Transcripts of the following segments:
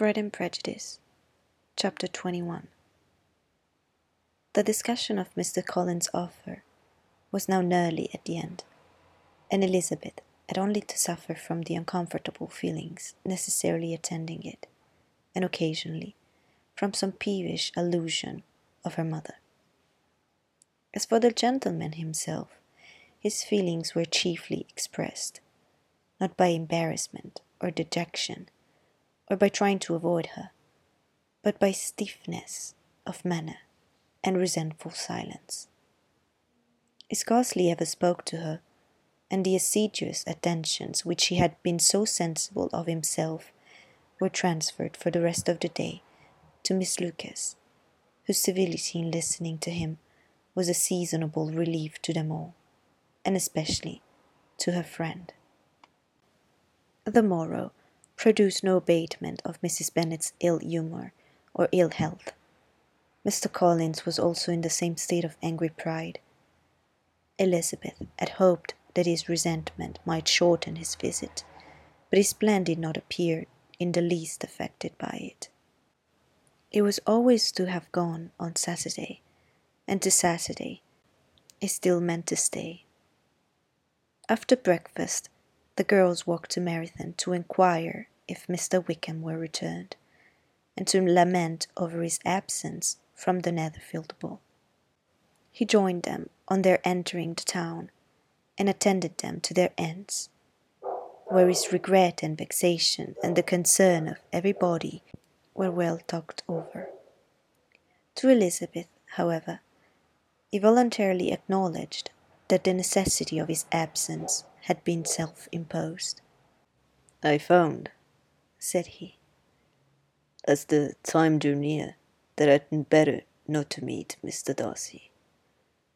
Pride and Prejudice, Chapter 21 The discussion of Mr. Collins's offer was now nearly at the end, and Elizabeth had only to suffer from the uncomfortable feelings necessarily attending it, and occasionally from some peevish allusion of her mother. As for the gentleman himself, his feelings were chiefly expressed, not by embarrassment or dejection, or by trying to avoid her, but by stiffness of manner and resentful silence. He scarcely ever spoke to her, and the assiduous attentions which he had been so sensible of himself were transferred for the rest of the day to Miss Lucas, whose civility in listening to him was a seasonable relief to them all, and especially to her friend. The morrow produced no abatement of Mrs. Bennet's ill humour or ill health. Mr. Collins was also in the same state of angry pride. Elizabeth had hoped that his resentment might shorten his visit, but his plan did not appear in the least affected by it. He was always to have gone on Saturday, and to Saturday he still meant to stay. After breakfast, the girls walked to Meryton to inquire if Mr. Wickham were returned, and to lament over his absence from the Netherfield ball. He joined them on their entering the town, and attended them to their ends, where his regret and vexation and the concern of everybody were well talked over. To Elizabeth, however, he voluntarily acknowledged that the necessity of his absence had been self imposed. I found, said he, as the time drew near, that it had been better not to meet Mr. Darcy,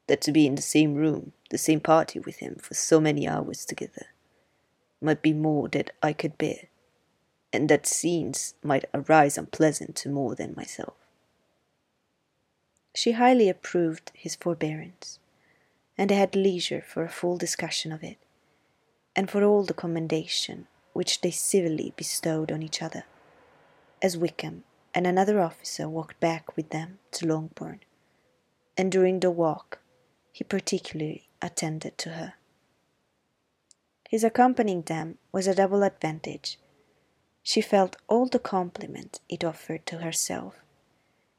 that to be in the same room, the same party with him for so many hours together, might be more that I could bear, and that scenes might arise unpleasant to more than myself. She highly approved his forbearance, and they had leisure for a full discussion of it, and for all the commendation which they civilly bestowed on each other, as Wickham and another officer walked back with them to Longbourn, and during the walk he particularly attended to her. His accompanying them was a double advantage. She felt all the compliment it offered to herself,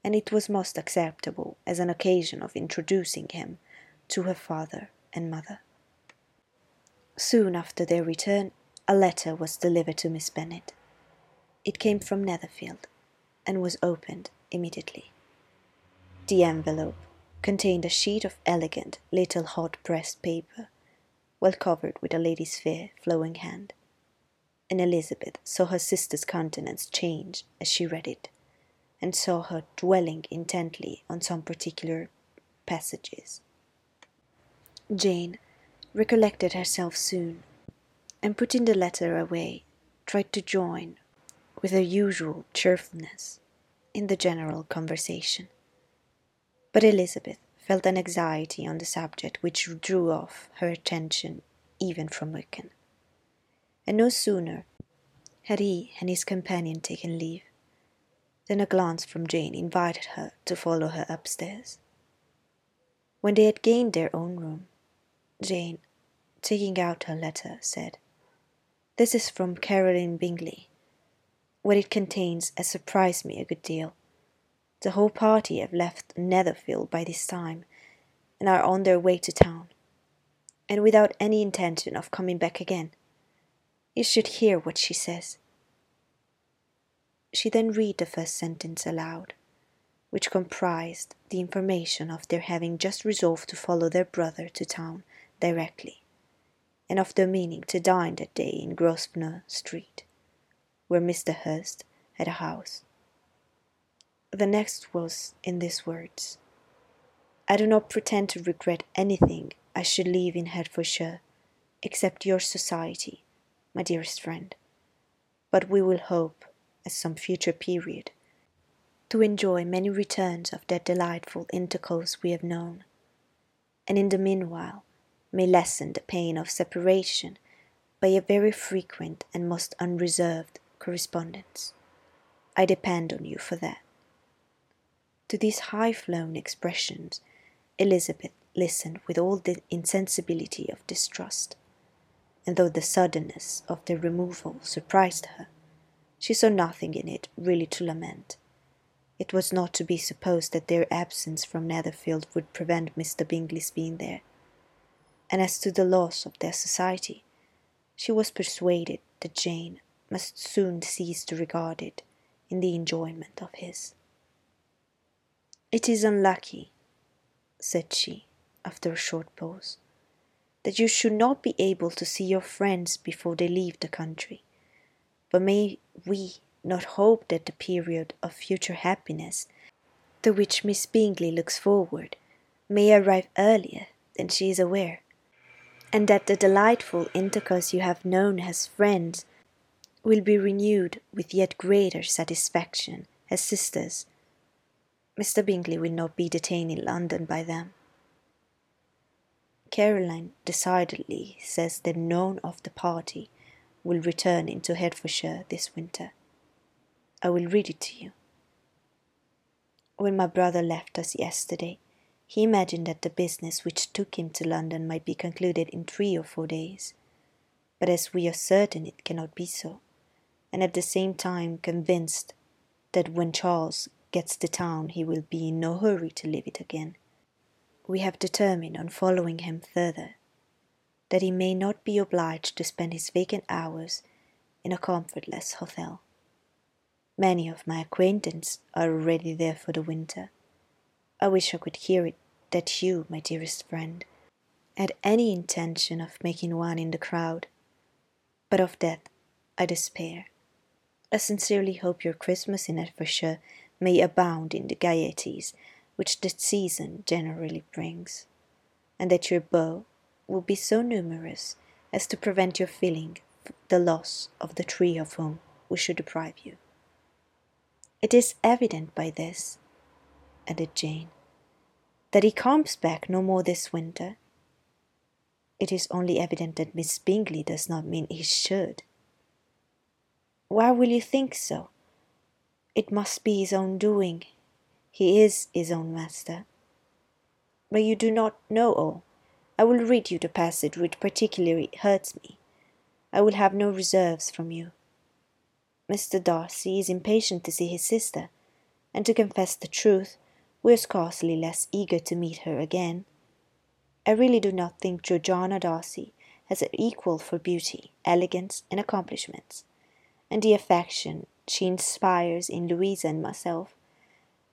and it was most acceptable as an occasion of introducing him to her father and mother. Soon after their return, a letter was delivered to Miss Bennet. It came from Netherfield, and was opened immediately. The envelope contained a sheet of elegant little hot pressed paper, well covered with a lady's fair flowing hand, and Elizabeth saw her sister's countenance change as she read it, and saw her dwelling intently on some particular passages. Jane recollected herself soon and putting the letter away, tried to join, with her usual cheerfulness, in the general conversation. But Elizabeth felt an anxiety on the subject which drew off her attention even from Wickham. And no sooner had he and his companion taken leave than a glance from Jane invited her to follow her upstairs. When they had gained their own room, Jane, taking out her letter, said, this is from Caroline Bingley. What it contains has surprised me a good deal. The whole party have left Netherfield by this time, and are on their way to town, and without any intention of coming back again. You should hear what she says. She then read the first sentence aloud, which comprised the information of their having just resolved to follow their brother to town directly and of their meaning to dine that day in Grosvenor Street, where Mr. Hurst had a house. The next was in these words I do not pretend to regret anything I should leave in Hertfordshire, except your society, my dearest friend. But we will hope, at some future period, to enjoy many returns of that delightful intercourse we have known. And in the meanwhile, may lessen the pain of separation by a very frequent and most unreserved correspondence. I depend on you for that. To these high flown expressions, Elizabeth listened with all the insensibility of distrust, and though the suddenness of their removal surprised her, she saw nothing in it really to lament. It was not to be supposed that their absence from Netherfield would prevent Mr. Bingley's being there. And as to the loss of their society, she was persuaded that Jane must soon cease to regard it in the enjoyment of his. It is unlucky, said she, after a short pause, that you should not be able to see your friends before they leave the country. But may we not hope that the period of future happiness to which Miss Bingley looks forward may arrive earlier than she is aware, and that the delightful intercourse you have known as friends will be renewed with yet greater satisfaction as sisters. Mr. Bingley will not be detained in London by them. Caroline decidedly says that none of the party will return into Hertfordshire this winter. I will read it to you. When my brother left us yesterday, he imagined that the business which took him to London might be concluded in three or four days. But as we are certain it cannot be so, and at the same time convinced that when Charles gets to town he will be in no hurry to leave it again, we have determined on following him further, that he may not be obliged to spend his vacant hours in a comfortless hotel. Many of my acquaintance are already there for the winter. I wish I could hear it that you, my dearest friend, had any intention of making one in the crowd, but of that I despair. I sincerely hope your Christmas in Hertfordshire may abound in the gaieties which the season generally brings, and that your beaux will be so numerous as to prevent your feeling the loss of the three of whom we should deprive you. It is evident by this, added Jane, that he comes back no more this winter. It is only evident that Miss Bingley does not mean he should. Why will you think so? It must be his own doing. He is his own master. But you do not know all. I will read you the passage which particularly hurts me. I will have no reserves from you. Mr. Darcy is impatient to see his sister, and to confess the truth, we are scarcely less eager to meet her again. I really do not think Georgiana Darcy has an equal for beauty, elegance, and accomplishments, and the affection she inspires in Louisa and myself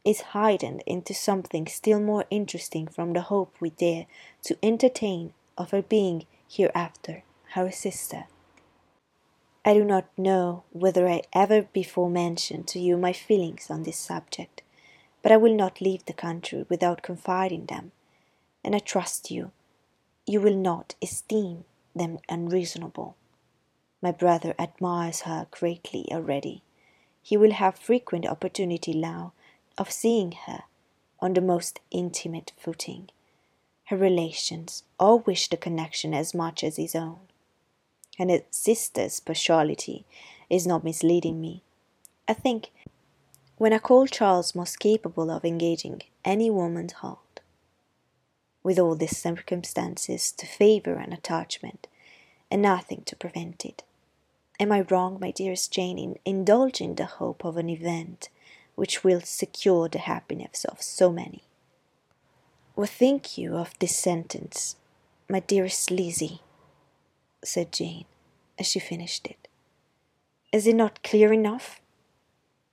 is heightened into something still more interesting from the hope we dare to entertain of her being hereafter our sister. I do not know whether I ever before mentioned to you my feelings on this subject, but I will not leave the country without confiding them, and I trust you, you will not esteem them unreasonable. My brother admires her greatly already. He will have frequent opportunity now of seeing her on the most intimate footing. Her relations all wish the connection as much as his own. And his sister's partiality is not misleading me. I think when I call Charles most capable of engaging any woman's heart, with all these circumstances to favour an attachment, and nothing to prevent it. Am I wrong, my dearest Jane, in indulging the hope of an event which will secure the happiness of so many. What think you of this sentence, my dearest Lizzie? said Jane, as she finished it. Is it not clear enough?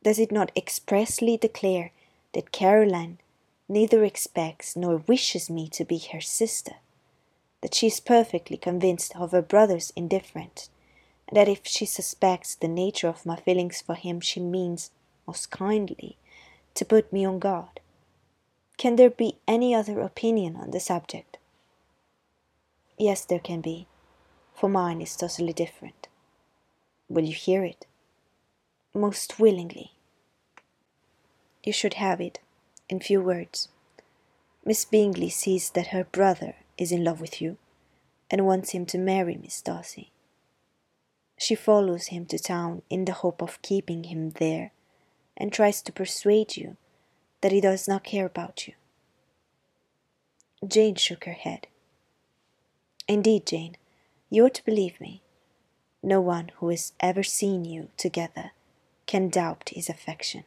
Does it not expressly declare that Caroline neither expects nor wishes me to be her sister? That she is perfectly convinced of her brother's indifference, and that if she suspects the nature of my feelings for him, she means most kindly to put me on guard. Can there be any other opinion on the subject? Yes, there can be, for mine is totally different. Will you hear it? Most willingly. You should have it, in few words. Miss Bingley sees that her brother is in love with you, and wants him to marry Miss Darcy. She follows him to town in the hope of keeping him there and tries to persuade you that he does not care about you. Jane shook her head. Indeed, Jane, you ought to believe me. No one who has ever seen you together can doubt his affection.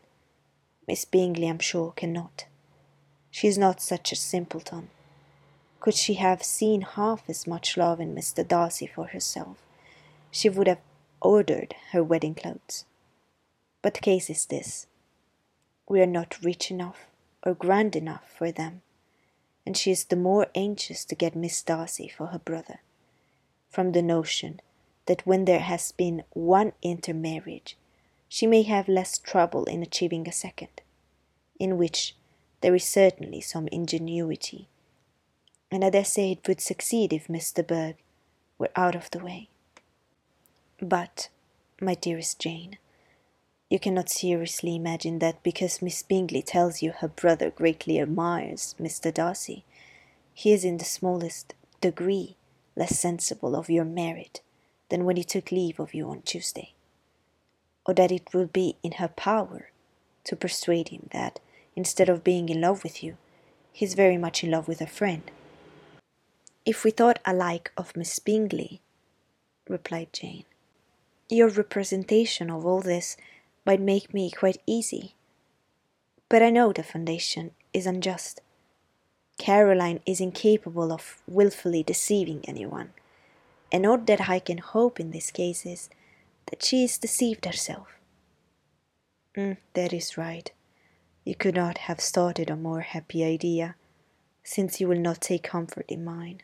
Miss Bingley, I'm sure, cannot. She is not such a simpleton. Could she have seen half as much love in Mr. Darcy for herself, she would have ordered her wedding clothes. But the case is this we are not rich enough or grand enough for them, and she is the more anxious to get Miss Darcy for her brother, from the notion that when there has been one intermarriage, she may have less trouble in achieving a second, in which there is certainly some ingenuity and I dare say it would succeed if Miss de Bourgh were out of the way. But, my dearest Jane, you cannot seriously imagine that because Miss Bingley tells you her brother greatly admires Mr. Darcy, he is in the smallest degree less sensible of your merit than when he took leave of you on Tuesday, or that it will be in her power to persuade him that, instead of being in love with you, he is very much in love with a friend if we thought alike of Miss Bingley, replied Jane, your representation of all this might make me quite easy. But I know the foundation is unjust. Caroline is incapable of wilfully deceiving anyone, and all that I can hope in this case is that she is deceived herself. Mm, that is right. You could not have started a more happy idea, since you will not take comfort in mine.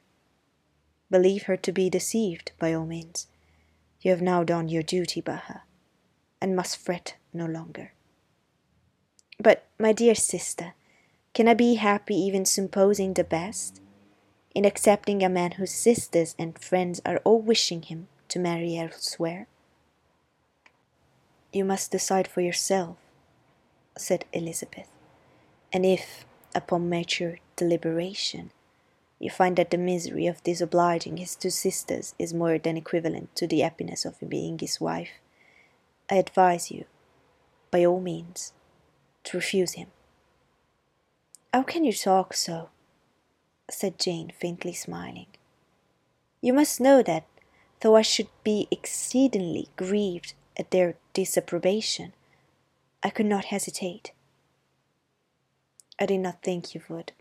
Believe her to be deceived, by all means. You have now done your duty by her, and must fret no longer. But, my dear sister, can I be happy even supposing the best? In accepting a man whose sisters and friends are all wishing him to marry elsewhere? You must decide for yourself, said Elizabeth, and if, upon mature deliberation, you find that the misery of disobliging his two sisters is more than equivalent to the happiness of being his wife, I advise you, by all means, to refuse him. How can you talk so? said Jane, faintly smiling. You must know that, though I should be exceedingly grieved at their disapprobation, I could not hesitate. I did not think you would,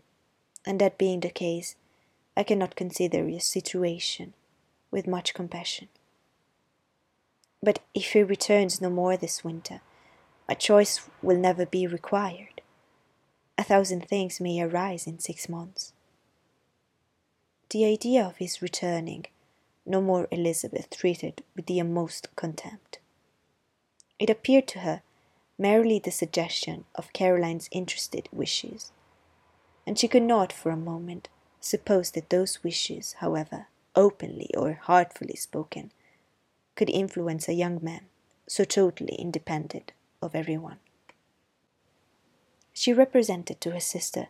and that being the case, I cannot consider your situation with much compassion. But if he returns no more this winter, my choice will never be required. A thousand things may arise in six months. The idea of his returning no more Elizabeth treated with the utmost contempt. It appeared to her merely the suggestion of Caroline's interested wishes, and she could not for a moment Suppose that those wishes, however openly or heartfully spoken, could influence a young man so totally independent of everyone. She represented to her sister,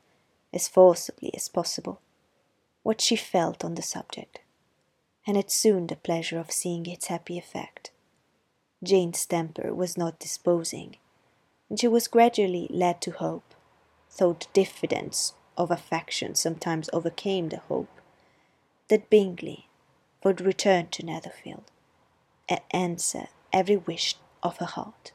as forcibly as possible, what she felt on the subject, and had soon the pleasure of seeing its happy effect. Jane's temper was not disposing, and she was gradually led to hope, though the diffidence of affection sometimes overcame the hope that Bingley would return to Netherfield and answer every wish of her heart.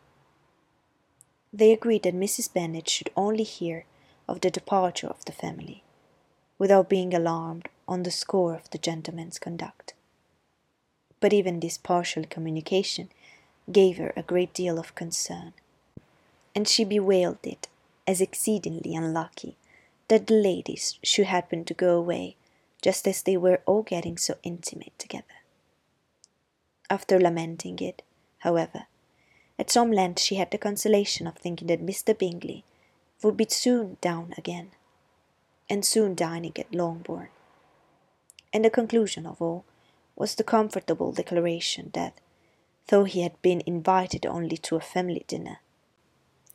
They agreed that Mrs. Bennet should only hear of the departure of the family, without being alarmed on the score of the gentleman's conduct. But even this partial communication gave her a great deal of concern, and she bewailed it as exceedingly unlucky that the ladies should happen to go away just as they were all getting so intimate together. After lamenting it, however, at some length she had the consolation of thinking that Mr. Bingley would be soon down again, and soon dining at Longbourn. And the conclusion of all was the comfortable declaration that, though he had been invited only to a family dinner,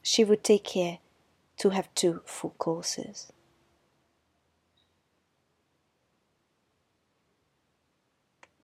she would take care to have two full courses.